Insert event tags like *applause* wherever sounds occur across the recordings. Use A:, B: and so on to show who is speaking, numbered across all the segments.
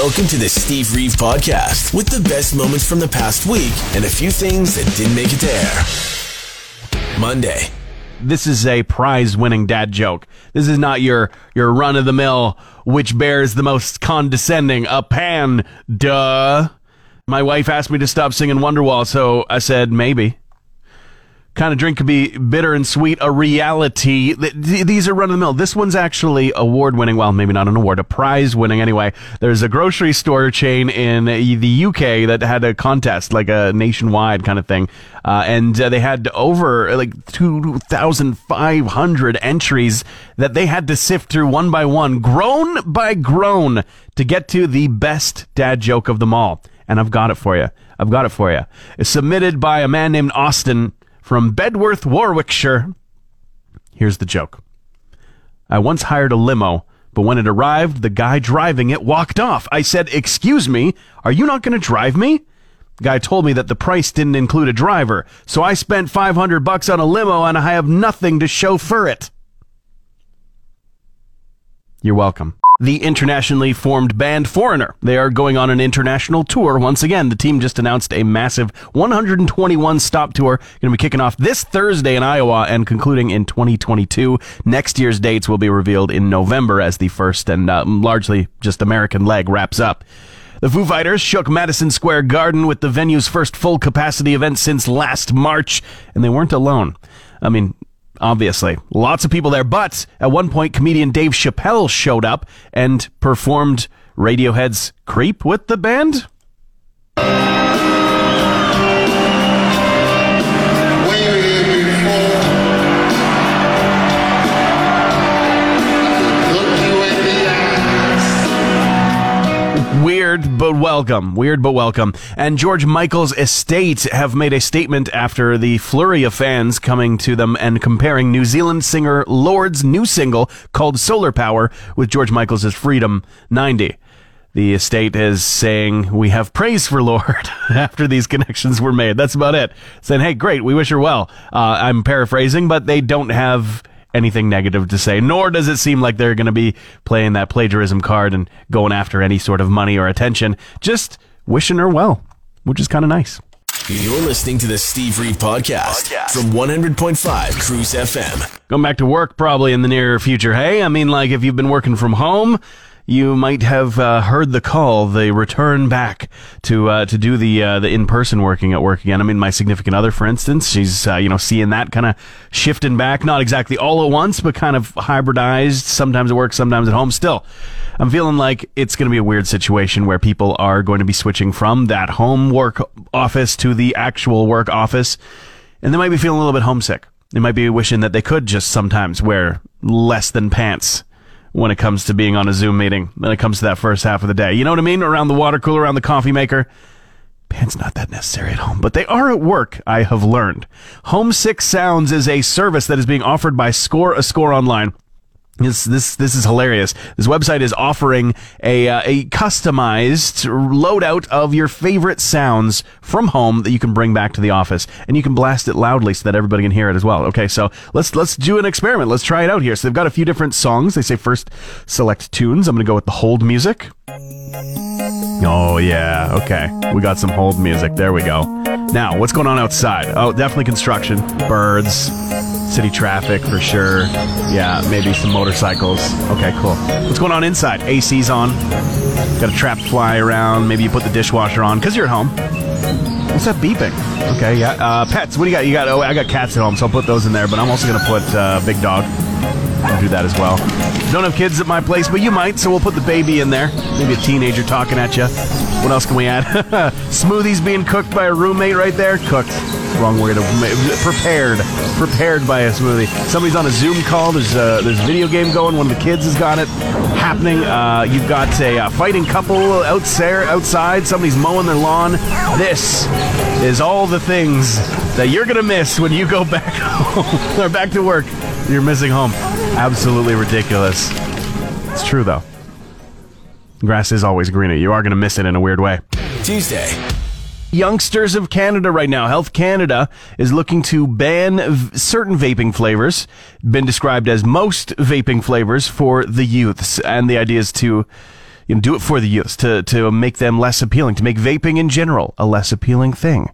A: Welcome to the Steve Reeve Podcast with the best moments from the past week and a few things that didn't make it air. Monday.
B: This is a prize winning dad joke. This is not your, your run of the mill, which bears the most condescending, a pan, duh. My wife asked me to stop singing Wonderwall, so I said maybe kind of drink could be bitter and sweet, a reality. These are run of the mill. This one's actually award winning. Well, maybe not an award, a prize winning anyway. There's a grocery store chain in the UK that had a contest, like a nationwide kind of thing. Uh, and uh, they had over like 2,500 entries that they had to sift through one by one, groan by groan, to get to the best dad joke of them all. And I've got it for you. I've got it for you. It's submitted by a man named Austin from Bedworth, Warwickshire. Here's the joke. I once hired a limo, but when it arrived, the guy driving it walked off. I said, Excuse me, are you not going to drive me? Guy told me that the price didn't include a driver, so I spent 500 bucks on a limo and I have nothing to chauffeur it. You're welcome the internationally formed band Foreigner. They are going on an international tour once again. The team just announced a massive 121 stop tour going to be kicking off this Thursday in Iowa and concluding in 2022. Next year's dates will be revealed in November as the first and uh, largely just American leg wraps up. The Foo Fighters shook Madison Square Garden with the venue's first full capacity event since last March, and they weren't alone. I mean, obviously. Lots of people there, but at one point, comedian Dave Chappelle showed up and performed Radiohead's Creep with the band. Weird but welcome. Weird but welcome. And George Michael's estate have made a statement after the flurry of fans coming to them and comparing New Zealand singer Lorde's new single called Solar Power with George Michael's Freedom 90. The estate is saying, We have praise for Lord *laughs* after these connections were made. That's about it. Saying, Hey, great, we wish her well. Uh, I'm paraphrasing, but they don't have anything negative to say, nor does it seem like they're going to be playing that plagiarism card and going after any sort of money or attention. Just wishing her well, which is kind of nice.
A: You're listening to the Steve Reeve podcast, podcast, from 100.5 Cruise FM.
B: Going back to work probably in the near future. Hey, I mean, like if you've been working from home, you might have uh, heard the call, the return back to uh, to do the uh, the in person working at work again. I mean, my significant other, for instance, she's uh, you know seeing that kind of shifting back, not exactly all at once, but kind of hybridized. Sometimes at work, sometimes at home. Still, I'm feeling like it's going to be a weird situation where people are going to be switching from that home work office to the actual work office, and they might be feeling a little bit homesick. They might be wishing that they could just sometimes wear less than pants when it comes to being on a Zoom meeting, when it comes to that first half of the day. You know what I mean? Around the water cooler, around the coffee maker. Pants not that necessary at home, but they are at work, I have learned. Homesick Sounds is a service that is being offered by Score a Score Online. This this this is hilarious. This website is offering a uh, a customized loadout of your favorite sounds from home that you can bring back to the office, and you can blast it loudly so that everybody can hear it as well. Okay, so let's let's do an experiment. Let's try it out here. So they've got a few different songs. They say first select tunes. I'm to go with the hold music. Oh yeah, okay. We got some hold music. There we go. Now, what's going on outside? Oh, definitely construction, birds city traffic for sure. Yeah, maybe some motorcycles. Okay, cool. What's going on inside? AC's on. Got a trap fly around. Maybe you put the dishwasher on because you're at home. What's that beeping? Okay, yeah. Uh, pets. What do you got? You got? Oh, I got cats at home, so I'll put those in there. But I'm also gonna put uh, big dog. I'll do that as well. Don't have kids at my place, but you might, so we'll put the baby in there. Maybe a teenager talking at you. What else can we add? *laughs* Smoothies being cooked by a roommate right there. Cooked wrong word. Prepared, prepared by a smoothie. Somebody's on a Zoom call. There's a, uh, there's a video game going. One of the kids has got it happening. Uh, you've got a uh, fighting couple outside. Outside, somebody's mowing their lawn. This is all the things that you're gonna miss when you go *laughs* back home or back to work. You're missing home. Absolutely ridiculous. It's true though. Grass is always greener. You are gonna miss it in a weird way.
A: Tuesday
B: youngsters of Canada right now. Health Canada is looking to ban v- certain vaping flavors, been described as most vaping flavors for the youths. And the idea is to you know, do it for the youths, to to make them less appealing, to make vaping in general a less appealing thing.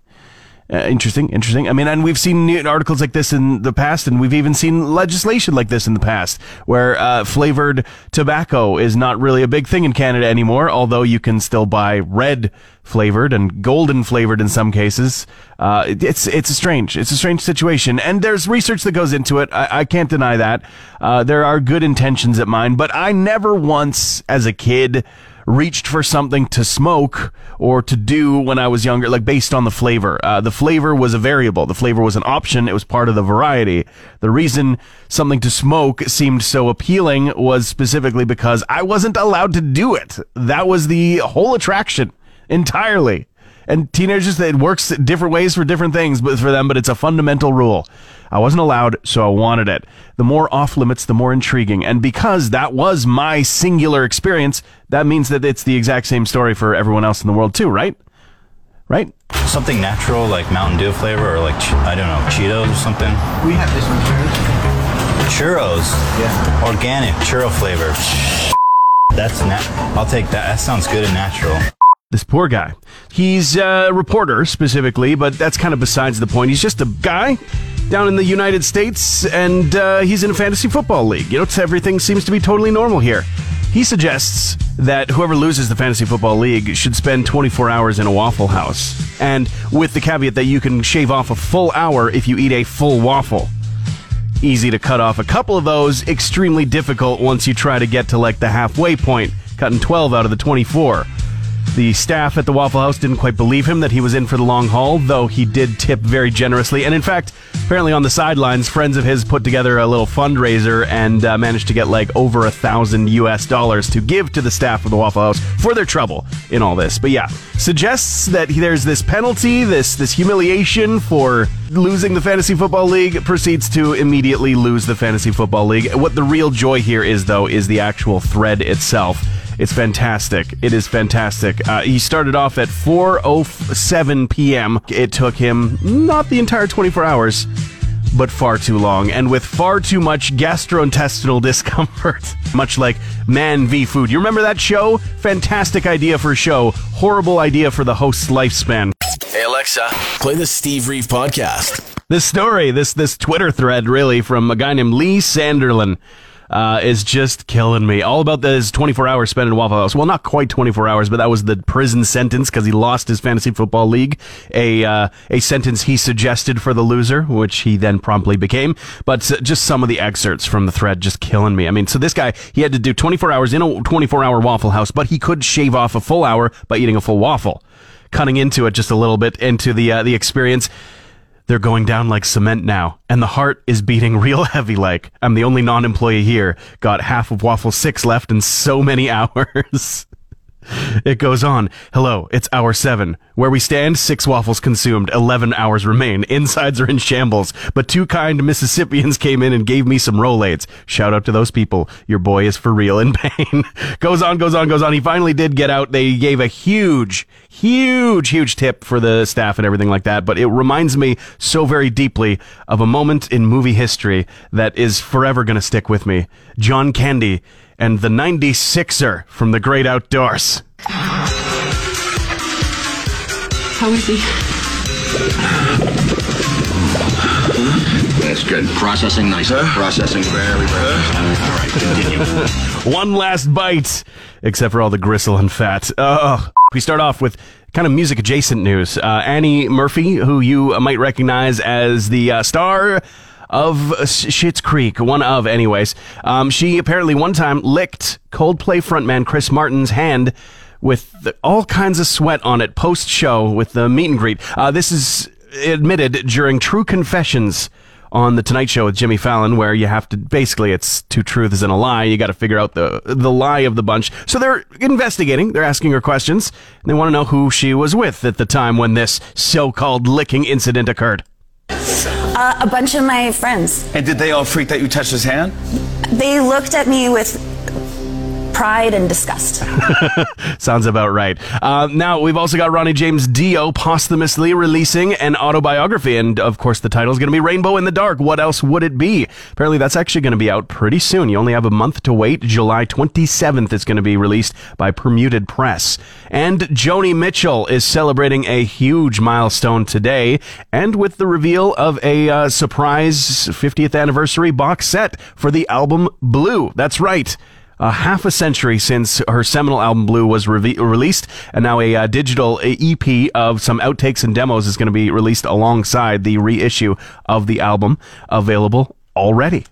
B: Uh, interesting, interesting. I mean, and we've seen articles like this in the past, and we've even seen legislation like this in the past, where uh, flavored tobacco is not really a big thing in Canada anymore. Although you can still buy red flavored and golden flavored in some cases. Uh, it's it's a strange, it's a strange situation, and there's research that goes into it. I, I can't deny that. Uh, there are good intentions at mine, but I never once, as a kid reached for something to smoke or to do when I was younger, like based on the flavor. Uh, the flavor was a variable. The flavor was an option. It was part of the variety. The reason something to smoke seemed so appealing was specifically because I wasn't allowed to do it. That was the whole attraction entirely. And teenagers, it works different ways for different things but for them, but it's a fundamental rule. I wasn't allowed, so I wanted it. The more off limits, the more intriguing. And because that was my singular experience, that means that it's the exact same story for everyone else in the world too, right? Right?
C: Something natural like Mountain Dew flavor or like, I don't know, Cheetos or something.
D: We have this one here.
C: Churros.
D: Yeah.
C: Organic churro flavor. That's nat. I'll take that. That sounds good and natural.
B: This poor guy. He's a reporter specifically, but that's kind of besides the point. He's just a guy down in the United States, and uh, he's in a fantasy football league. You know, everything seems to be totally normal here. He suggests that whoever loses the fantasy football league should spend 24 hours in a Waffle House, and with the caveat that you can shave off a full hour if you eat a full waffle. Easy to cut off a couple of those, extremely difficult once you try to get to like the halfway point, cutting 12 out of the 24. The staff at the Waffle House didn't quite believe him that he was in for the long haul, though he did tip very generously. And in fact, apparently on the sidelines, friends of his put together a little fundraiser and uh, managed to get like over a thousand US dollars to give to the staff of the Waffle House for their trouble in all this. But yeah, suggests that there's this penalty, this this humiliation for losing the fantasy football league. Proceeds to immediately lose the fantasy football league. What the real joy here is, though, is the actual thread itself. It's fantastic. It is fantastic. Uh, he started off at 4:07 p.m. It took him not the entire 24 hours, but far too long, and with far too much gastrointestinal *laughs* discomfort. Much like Man v Food. You remember that show? Fantastic idea for a show. Horrible idea for the host's lifespan.
A: Hey Alexa, play the Steve Reeve podcast.
B: This story, this this Twitter thread, really from a guy named Lee Sanderlin uh, is just killing me. All about this 24 hours spent in Waffle House. Well, not quite 24 hours, but that was the prison sentence because he lost his fantasy football league. A uh, a sentence he suggested for the loser, which he then promptly became. But just some of the excerpts from the thread just killing me. I mean, so this guy he had to do 24 hours in a 24 hour Waffle House, but he could shave off a full hour by eating a full waffle. Cutting into it just a little bit into the uh, the experience. They're going down like cement now, and the heart is beating *laughs* real heavy like. I'm the only non employee here. Got half of Waffle 6 left in so many *laughs* hours. *laughs* It goes on. Hello, it's hour seven. Where we stand, six waffles consumed, 11 hours remain. Insides are in shambles, but two kind Mississippians came in and gave me some Rolaids. Shout out to those people. Your boy is for real in *laughs* pain. goes on, goes on, goes on. He finally did get out. They gave a huge, huge, huge tip for the staff and everything like that, but it reminds me so very deeply of a moment in movie history that is forever going to stick with me. John Candy and the 96er from the great outdoors.
E: How is he?
F: That's good. Processing nice. huh? Processing very, very nice. All right, continue. *laughs*
B: One last bite, except for all the gristle and fat. Ugh. We start off with kind of music adjacent news. Uh, Annie Murphy, who you might recognize as the uh, star of Schitt's Creek, one of, anyways. Um, she apparently one time licked Coldplay frontman Chris Martin's hand with the, all kinds of sweat on it post show with the meet and greet. Uh, this is admitted during True Confessions on the Tonight Show with Jimmy Fallon, where you have to basically it's two truths and a lie. You got to figure out the the lie of the bunch. So they're investigating. They're asking her questions. And they want to know who she was with at the time when this so-called licking incident occurred.
G: Uh, a bunch of my friends.
D: And did they all freak that you touched his hand?
G: They looked at me with pride and disgust. *laughs*
B: Sounds about right. Uh, now, we've also got Ronnie James Dio posthumously releasing an autobiography. And of course, the title is going to be Rainbow in the Dark. What else would it be? Apparently, that's actually going to be out pretty soon. You only have a month to wait. July 27th, it's going to be released by Permuted Press. And Joni Mitchell is celebrating a huge milestone today. And with the reveal of a uh, surprise 50th anniversary box set for the album Blue. That's right a half a century since her seminal album Blue was reve- released, and now a uh, digital EP of some outtakes and demos is going to be released alongside the reissue of the album, available already.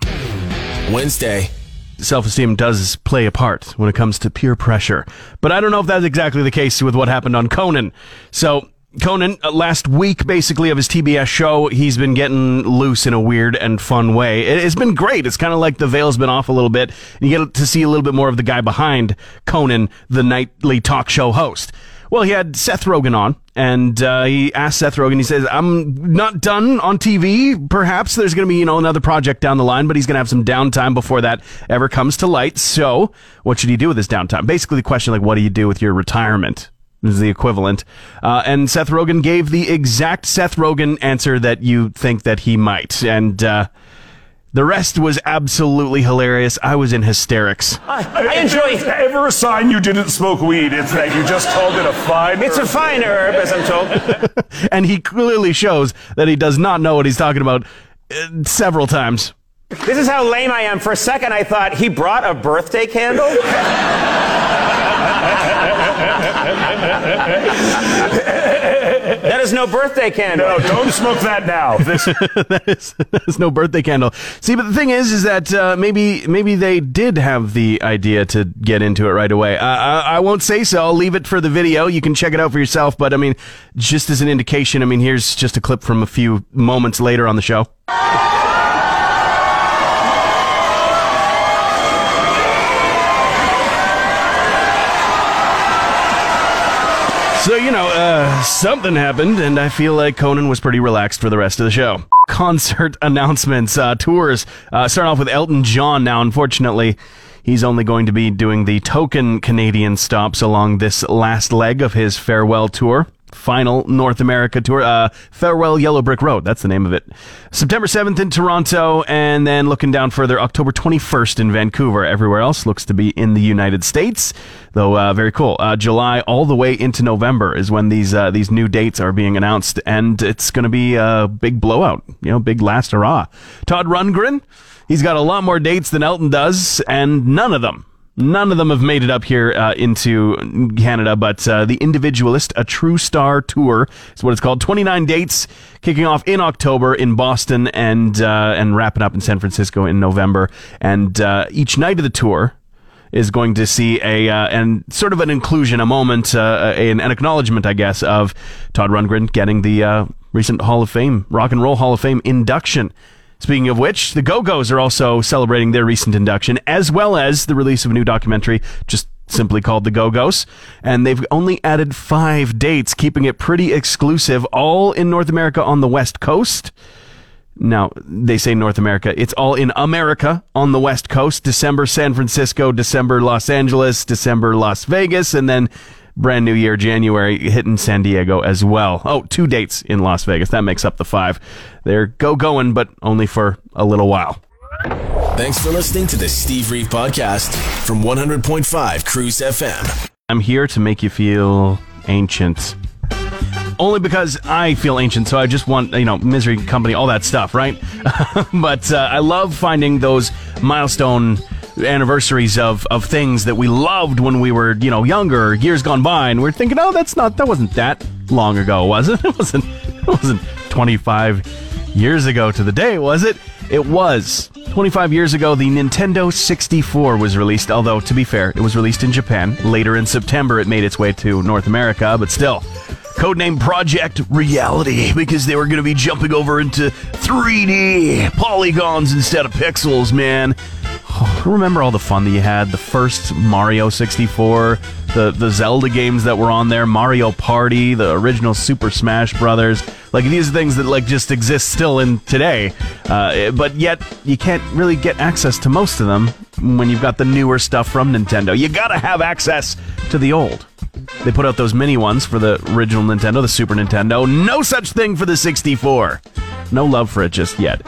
A: Wednesday.
B: Self esteem does play a part when it comes to peer pressure, but I don't know if that's exactly the case with what happened on Conan. So, Conan, uh, last week basically of his TBS show, he's been getting loose in a weird and fun way. It, has been great. It's kind of like the veil's been off a little bit. And you get to see a little bit more of the guy behind Conan, the nightly talk show host. Well, he had Seth Rogen on, and uh, he asked Seth Rogen. He says, "I'm not done on TV. Perhaps there's going to be you know another project down the line, but he's going to have some downtime before that ever comes to light. So, what should he do with his downtime? Basically, the question like, what do you do with your retirement? Is the equivalent. Uh, and Seth Rogen gave the exact Seth Rogen answer that you think that he might. And uh, the rest was absolutely hilarious. I was in hysterics.
H: I enjoy. If ever a sign you didn't smoke weed, it's that you just called it a fine.
I: It's a fine herb, as I'm told. *laughs*
B: and he clearly shows that he does not know what he's talking about uh, several times.
I: This is how lame I am. For a second, I thought he brought a birthday candle. *laughs* that is no birthday candle.
H: No, don't smoke that now. *laughs* This
B: that, is, that is no birthday candle. See, but the thing is, is that uh, maybe maybe they did have the idea to get into it right away. Uh, I, I won't say so. I'll leave it for the video. You can check it out for yourself. But I mean, just as an indication, I mean, here's just a clip from a few moments later on the show. Something happened, and I feel like Conan was pretty relaxed for the rest of the show. *laughs* Concert announcements, uh, tours. Uh, starting off with Elton John now, unfortunately. He's only going to be doing the token Canadian stops along this last leg of his farewell tour final North America tour. Uh, Farewell Yellow Brick Road, that's the name of it. September 7th in Toronto, and then looking down further, October 21st in Vancouver. Everywhere else looks to be in the United States, though uh, very cool. Uh, July all the way into November is when these uh, these new dates are being announced, and it's going to be a big blowout, you know, big last hurrah. Todd Rundgren, he's got a lot more dates than Elton does, and none of them None of them have made it up here uh, into Canada, but uh, the Individualist, a True Star Tour is what it's called. 29 dates kicking off in October in Boston and uh, and wrapping up in San Francisco in November. And uh, each night of the tour is going to see a uh, and sort of an inclusion, a moment, uh, an, an, acknowledgement, I guess, of Todd Rundgren getting the recent Hall of Fame, Rock and Roll Hall of Fame induction. Speaking of which, the Go Go's are also celebrating their recent induction, as well as the release of a new documentary just simply called The Go Go's. And they've only added five dates, keeping it pretty exclusive, all in North America on the West Coast. Now, they say North America. It's all in America on the West Coast. December San Francisco, December Los Angeles, December Las Vegas, and then brand new year, January, hitting San Diego as well. Oh, two dates in Las Vegas. That makes up the five. They're go going, but only for a little while.
A: Thanks for listening to the Steve Reeve podcast from 100.5 Cruise FM.
B: I'm here to make you feel ancient. Only because I feel ancient, so I just want, you know, misery, company, all that stuff, right? *laughs* but uh, I love finding those milestone anniversaries of, of things that we loved when we were, you know, younger, years gone by, and we're thinking, oh, that's not, that wasn't that long ago, was it? *laughs* It wasn't, it wasn't 25 years ago to the day, was it? It was. 25 years ago, the Nintendo 64 was released, although, to be fair, it was released in Japan. Later in September, it made its way to North America, but still. Codename Project Reality because they were going to be jumping over into 3D polygons instead of pixels, man. *sighs* remember all the fun that you had? The first Mario 64, the the Zelda games that were on there, Mario Party, the original Super Smash Brothers. Like these are things that like just exist still in today, uh, but yet you can't really get access to most of them when you've got the newer stuff from Nintendo. You gotta have access to the old. They put out those mini ones for the original Nintendo, the Super Nintendo. No such thing for the 64. No love for it just yet.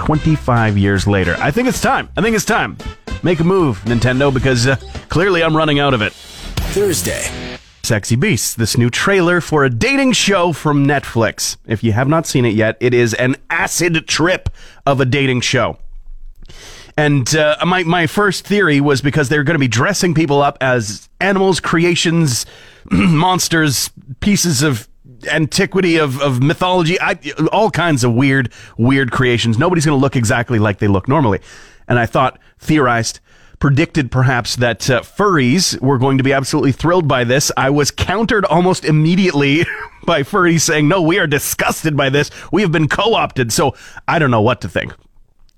B: 25 years later. I think it's time. I think it's time. Make a move, Nintendo, because uh, clearly I'm running out of it.
A: Thursday.
B: Sexy Beasts, this new trailer for a dating show from Netflix. If you have not seen it yet, it is an acid trip of a dating show. And uh, my, my first theory was because they're going to be dressing people up as animals, creations, *clears throat* monsters, pieces of antiquity of, of mythology, I, all kinds of weird, weird creations. Nobody's going to look exactly like they look normally. And I thought, theorized, predicted perhaps that uh, furries were going to be absolutely thrilled by this. I was countered almost immediately *laughs* by furries saying, no, we are disgusted by this. We have been co-opted. So I don't know what to think.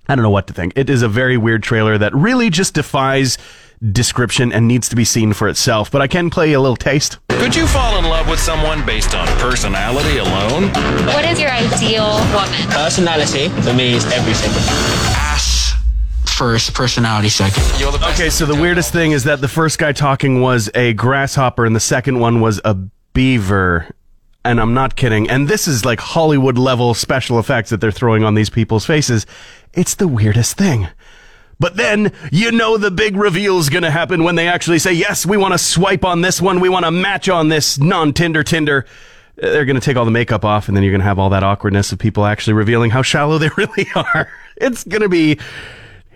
B: I don't know what to think. It is a very weird trailer that really just defies description and needs to be seen for itself, but I can play a little taste.
J: Could you fall in love with someone based on personality alone?
K: What is your ideal woman?
L: Personality for me is everything.
M: Ass first, personality second.
B: Okay, so the weirdest thing is that the first guy talking was a grasshopper and the second one was a beaver. And I'm not kidding. And this is like Hollywood level special effects that they're throwing on these people's faces. It's the weirdest thing. But then you know the big reveal is going to happen when they actually say, yes, we want to swipe on this one. We want to match on this non Tinder Tinder. They're going to take all the makeup off and then you're going to have all that awkwardness of people actually revealing how shallow they *laughs* really are. It's going to be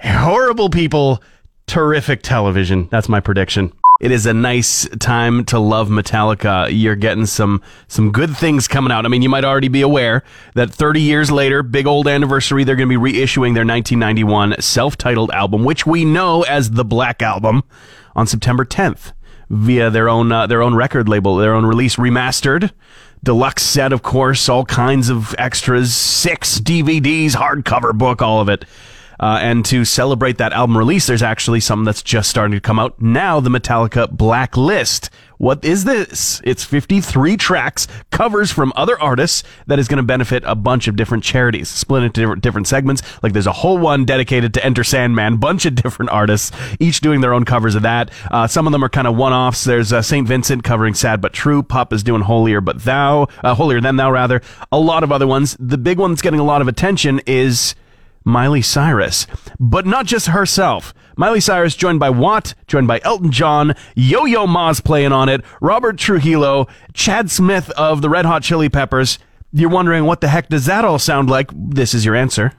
B: horrible people, terrific television. That's my prediction. It is a nice time to love Metallica. You're getting some some good things coming out. I mean, you might already be aware that 30 years later, big old anniversary, they're going to be reissuing their 1991 self-titled album, which we know as the Black Album, on September 10th via their own uh, their own record label, their own release remastered. Deluxe set, of course, all kinds of extras, six DVDs, hardcover book, all of it. Uh, and to celebrate that album release, there's actually something that's just starting to come out now the Metallica Blacklist. What is this? It's 53 tracks, covers from other artists that is going to benefit a bunch of different charities, split into different, different segments. Like there's a whole one dedicated to Enter Sandman, *laughs* bunch of different artists, each doing their own covers of that. Uh, some of them are kind of one offs. There's uh, St. Vincent covering Sad But True. Pop is doing Holier But Thou, uh, Holier Than Thou, rather. A lot of other ones. The big one that's getting a lot of attention is Miley Cyrus, but not just herself. Miley Cyrus joined by Watt, joined by Elton John, Yo-Yo Ma's playing on it, Robert Trujillo, Chad Smith of the Red Hot Chili Peppers. You're wondering what the heck does that all sound like? This is your answer.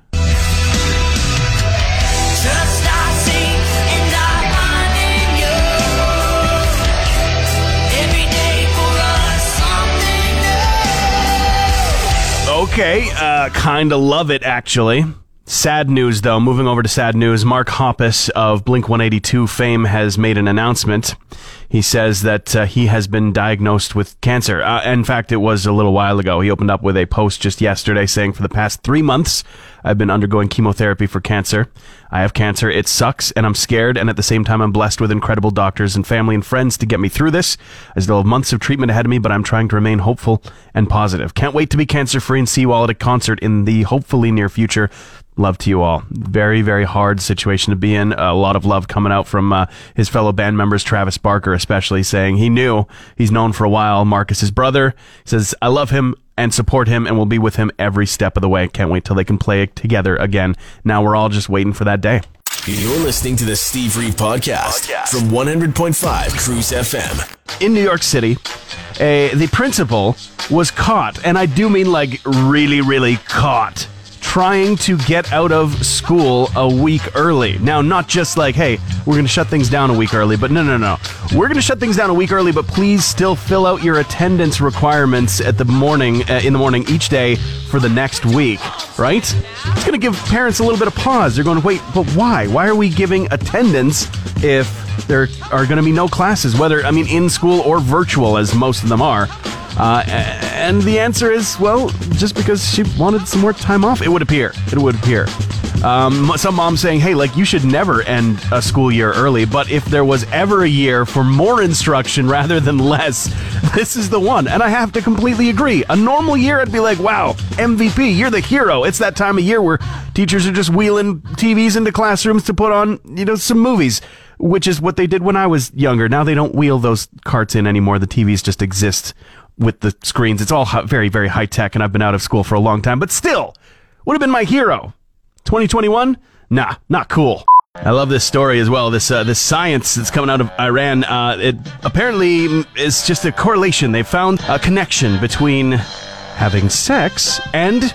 B: Okay, uh, kinda love it actually. Sad news, though. Moving over to sad news, Mark Hoppus of Blink 182 fame has made an announcement. He says that uh, he has been diagnosed with cancer. Uh, in fact, it was a little while ago. He opened up with a post just yesterday saying, For the past three months, I've been undergoing chemotherapy for cancer. I have cancer. It sucks, and I'm scared, and at the same time, I'm blessed with incredible doctors and family and friends to get me through this. I still have months of treatment ahead of me, but I'm trying to remain hopeful and positive. Can't wait to be cancer free and see you all at a concert in the hopefully near future. Love to you all. Very, very hard situation to be in. A lot of love coming out from uh, his fellow band members, Travis Barker, especially saying he knew he's known for a while. Marcus, his brother, says, I love him and support him and will be with him every step of the way. Can't wait till they can play together again. Now we're all just waiting for that day.
A: You're listening to the Steve Reeve podcast, podcast. from 100.5 Cruise FM.
B: In New York City, a, the principal was caught, and I do mean like really, really caught trying to get out of school a week early. Now, not just like, hey, we're going to shut things down a week early, but no, no, no. We're going to shut things down a week early, but please still fill out your attendance requirements at the morning, uh, in the morning each day for the next week, right? It's going to give parents a little bit of pause. They're going, wait, but why? Why are we giving attendance if there are going to be no classes, whether, I mean, in school or virtual, as most of them are? Uh, and the answer is, well, just because she wanted some more time off, it would appear. It would appear. Um, some moms saying, hey, like, you should never end a school year early, but if there was ever a year for more instruction *laughs* rather than less, this is the one. And I have to completely agree. A normal year, I'd be like, wow, MVP, you're the hero. It's that time of year where teachers are just wheeling TVs into classrooms to put on, you know, some movies, which is what they did when I was younger. Now they don't wheel those carts in anymore. The TVs just exist with the screens. It's all very, very high tech, and I've been out of school for a long time, but still, would have been my hero. 2021? Nah, not cool. I love this story as well. This uh, this science that's coming out of Iran. Uh, it apparently is just a correlation. They found a connection between having sex and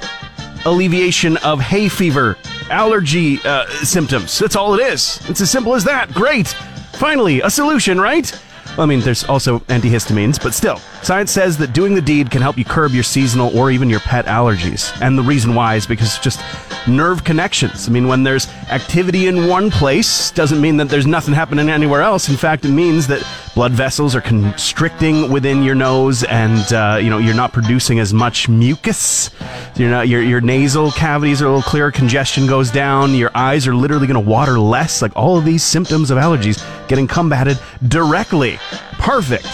B: alleviation of hay fever, allergy uh, symptoms. That's all it is. It's as simple as that. Great. Finally, a solution, right? Well, I mean, there's also antihistamines, but still, science says that doing the deed can help you curb your seasonal or even your pet allergies. And the reason why is because just nerve connections. I mean, when there's activity in one place, doesn't mean that there's nothing happening anywhere else. In fact, it means that blood vessels are constricting within your nose, and uh, you know you're not producing as much mucus. You're not your your nasal cavities are a little clearer. Congestion goes down. Your eyes are literally going to water less. Like all of these symptoms of allergies getting combated directly. Perfect.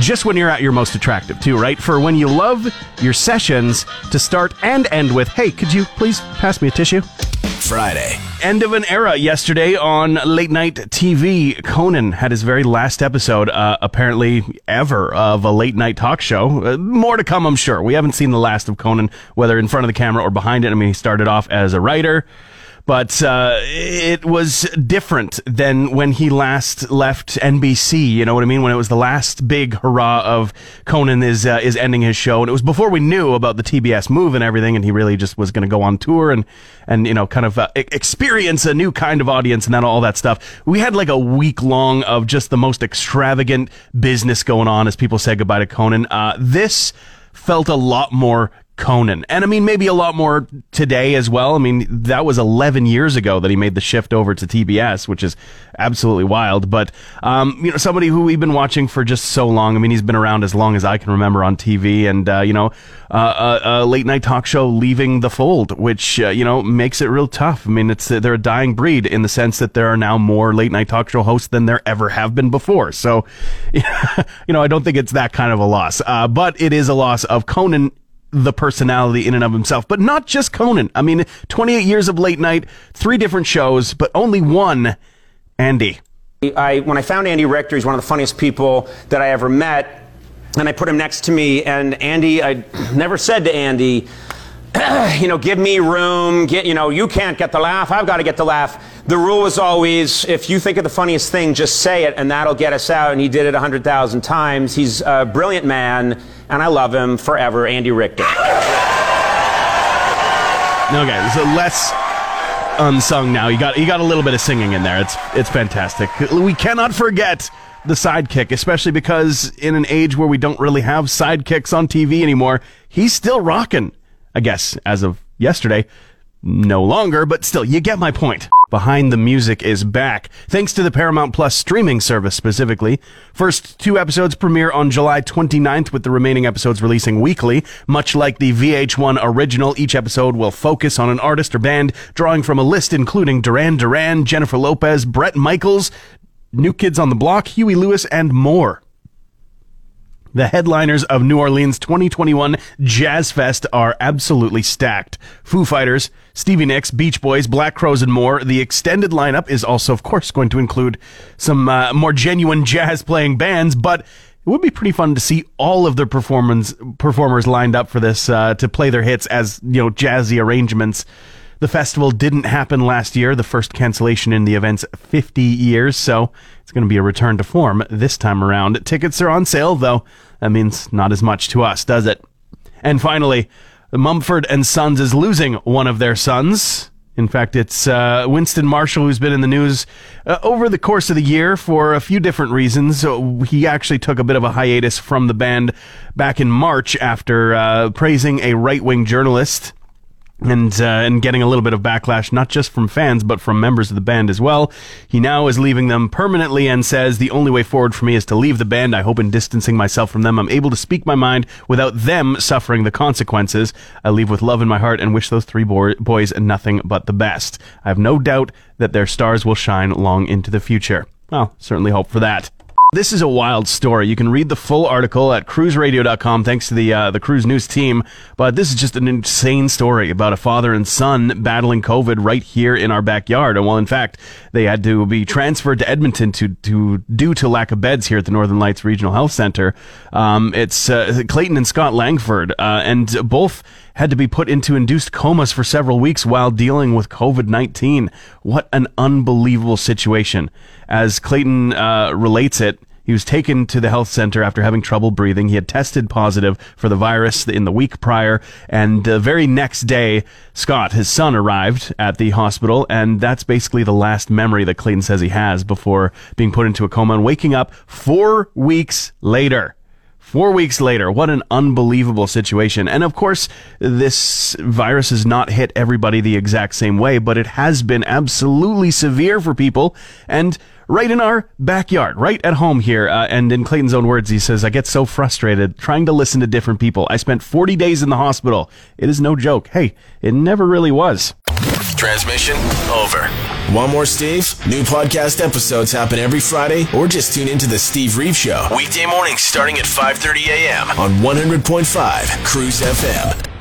B: Just when you're at your most attractive, too, right? For when you love your sessions to start and end with, hey, could you please pass me a tissue?
A: Friday.
B: End of an era yesterday on late night TV. Conan had his very last episode, uh, apparently ever, of a late night talk show. Uh, more to come, I'm sure. We haven't seen the last of Conan, whether in front of the camera or behind it. I mean, he started off as a writer but uh, it was different than when he last left NBC. You know what I mean? When it was the last big hurrah of Conan is uh, is ending his show, and it was before we knew about the TBS move and everything, and he really just was going to go on tour and and you know kind of uh, experience a new kind of audience and then all that stuff. We had like a week long of just the most extravagant business going on as people said goodbye to Conan. Uh, this felt a lot more Conan. And I mean, maybe a lot more today as well. I mean, that was 11 years ago that he made the shift over to TBS, which is absolutely wild. But, um, you know, somebody who we've been watching for just so long. I mean, he's been around as long as I can remember on TV and, uh, you know, uh, a, a, late night talk show leaving the fold, which, uh, you know, makes it real tough. I mean, it's, they're a dying breed in the sense that there are now more late night talk show hosts than there ever have been before. So, *laughs* you know, I don't think it's that kind of a loss. Uh, but it is a loss of Conan the personality in and of himself, but not just Conan. I mean, 28 years of late night, three different shows, but only one, Andy.
I: I, when I found Andy Richter, he's one of the funniest people that I ever met, and I put him next to me, and Andy, I *clears throat* never said to Andy, *clears throat* you know, give me room, get, you know, you can't get the laugh, I've got to get the laugh. The rule was always, if you think of the funniest thing, just say it, and that'll get us out, and he did it 100,000 times. He's a brilliant man and I love him forever, Andy Richter.
B: Okay, so less unsung now. You got you got a little bit of singing in there. It's it's fantastic. We cannot forget the sidekick, especially because in an age where we don't really have sidekicks on TV anymore, he's still rocking. I guess as of yesterday, no longer, but still, you get my point. Behind the Music is back, thanks to the Paramount Plus streaming service specifically. First two episodes premiere on July 29th, with the remaining episodes releasing weekly. Much like the VH1 original, each episode will focus on an artist or band, drawing from a list including Duran Duran, Jennifer Lopez, Bret Michaels, New Kids on the Block, Huey Lewis, and more. The headliners of New Orleans 2021 Jazz Fest are absolutely stacked. Foo Fighters, Stevie Nicks, Beach Boys, Black Crowes, and more. The extended lineup is also, of course, going to include some uh, more genuine *laughs* jazz playing bands, but it would be pretty fun to see all of the performance performers lined up for this uh, to play their hits as you know jazzy arrangements. The festival didn't happen last year, the first cancellation in the event's 50 years, so it's going to be a return to form this time around. Tickets are on sale, though. That means not as much to us, does it? And finally, Mumford and Sons is losing one of their sons. In fact, it's uh, Winston Marshall who's been in the news uh, over the course of the year for a few different reasons. So he actually took a bit of a hiatus from the band back in March after uh, praising a right wing journalist and uh, and getting a little bit of backlash, not just from fans but from members of the band as well. He now is leaving them permanently and says the only way forward for me is to leave the band. I hope in distancing myself from them, I'm able to speak my mind without them suffering the consequences. I leave with love in my heart and wish those three bo- boys nothing but the best. I have no doubt that their stars will shine long into the future. Well, certainly hope for that. This is a wild story. You can read the full article at cruiseradio.com thanks to the uh, the Cruise News team. But this is just an insane story about a father and son battling COVID right here in our backyard. And well, in fact, they had to be transferred to Edmonton to, to due to lack of beds here at the Northern Lights Regional Health Center. Um, it's uh, Clayton and Scott Langford, uh, and both had to be put into induced comas for several weeks while dealing with COVID 19. What an unbelievable situation. As Clayton uh, relates it, he was taken to the health center after having trouble breathing. He had tested positive for the virus in the week prior, and the very next day, Scott, his son, arrived at the hospital, and that's basically the last memory that Clayton says he has before being put into a coma and waking up four weeks later. Four weeks later, what an unbelievable situation. And of course, this virus has not hit everybody the exact same way, but it has been absolutely severe for people. And right in our backyard, right at home here. Uh, and in Clayton's own words, he says, I get so frustrated trying to listen to different people. I spent 40 days in the hospital. It is no joke. Hey, it never really was.
A: Transmission over. One more Steve? New podcast episodes happen every Friday, or just tune into the Steve Reeve Show weekday mornings starting at 5:30 a.m. on 100.5 Cruise FM.